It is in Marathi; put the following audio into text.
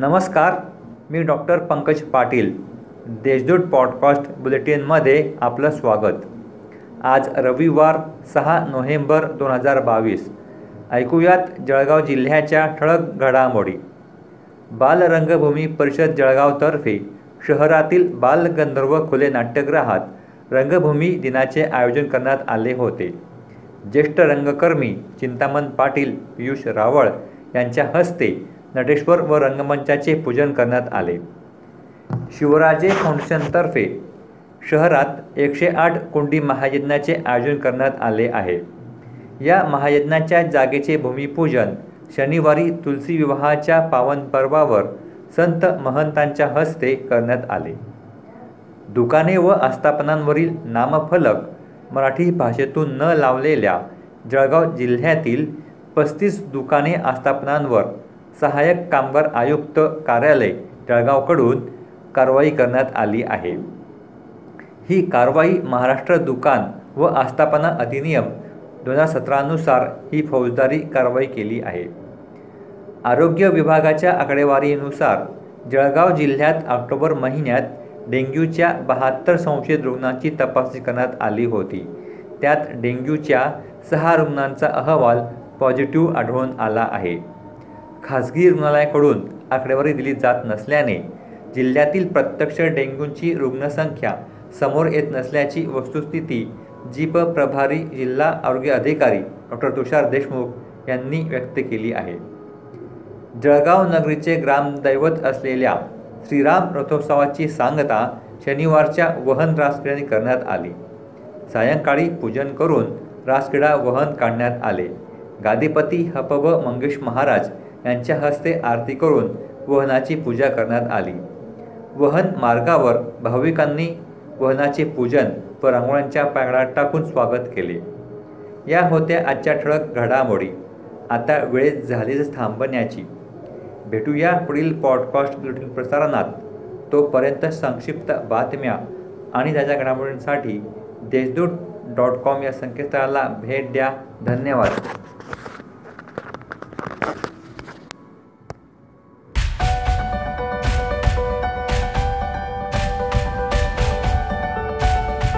नमस्कार मी डॉक्टर पंकज पाटील. देशदूत पॉडकास्ट बुलेटिनमध्ये आपलं स्वागत. आज रविवार सहा नोव्हेंबर दोन हजार बावीस. ऐकूयात जळगाव जिल्ह्याच्या ठळक घडामोडी. बालरंगभूमी परिषद जळगावतर्फे शहरातील बालगंधर्व खुले नाट्यगृहात रंगभूमी दिनाचे आयोजन करण्यात आले होते. ज्येष्ठ रंगकर्मी चिंतामण पाटील पियुष रावळ यांच्या हस्ते नटेश्वर व रंगमंचाचे पूजन करण्यात आले. शिवराजे फाउंडेशनतर्फे शहरात एकशे आठ कुंडी महायज्ञाचे आयोजन करण्यात आले आहे. या महायज्ञाच्या जागेचे भूमिपूजन शनिवारी तुलसी विवाहाच्या पावन पर्वावर संत महंतांच्या हस्ते करण्यात आले. दुकाने व आस्थापनांवरील नामफलक मराठी भाषेतून न लावलेल्या जळगाव जिल्ह्यातील पस्तीस दुकाने आस्थापनांवर सहाय्यक कामगार आयुक्त कार्यालय जळगावकडून कारवाई करण्यात आली आहे. ही कारवाई महाराष्ट्र दुकान व आस्थापना अधिनियम दोन हजार सतरानुसार ही फौजदारी कारवाई केली आहे. आरोग्य विभागाच्या आकडेवारीनुसार जळगाव जिल्ह्यात ऑक्टोबर महिन्यात डेंग्यूच्या बहात्तर संशयित रुग्णांची तपासणी करण्यात आली होती. त्यात डेंग्यूच्या सहा रुग्णांचा अहवाल पॉझिटिव्ह आढळून आला आहे. खाजगी रुग्णालयाकडून आकडेवारी दिली जात नसल्याने जिल्ह्यातील प्रत्यक्ष डेंग्यूची रुग्णसंख्या समोर येत नसल्याची वस्तुस्थिती जीप प्रभारी जिल्हा आरोग्य अधिकारी डॉक्टर तुषार देशमुख यांनी व्यक्त केली आहे. जळगाव नगरीचे ग्रामदैवत असलेल्या श्रीराम रथोत्सवाची सांगता शनिवारच्या वहन रासक्रीडाने करण्यात आली. सायंकाळी पूजन करून रासक्रीडा वहन काढण्यात आले. गादीपती हपब मंगेश महाराज यांच्या हस्ते आरती करून वहनाची पूजा करण्यात आली. वहन मार्गावर भाविकांनी वहनाचे पूजन व रांगोळ्यांच्या पांगडात टाकून स्वागत केले. या होत्या आजच्या ठळक घडामोडी. आता वेळेत झालीच थांबण्याची. भेटूया पुढील पॉडकास्ट बुलेटिन प्रसारणात. तोपर्यंत संक्षिप्त बातम्या आणि त्याच्या घडामोडींसाठी देशदूत डॉट कॉम या संकेतस्थळाला भेट द्या. धन्यवाद.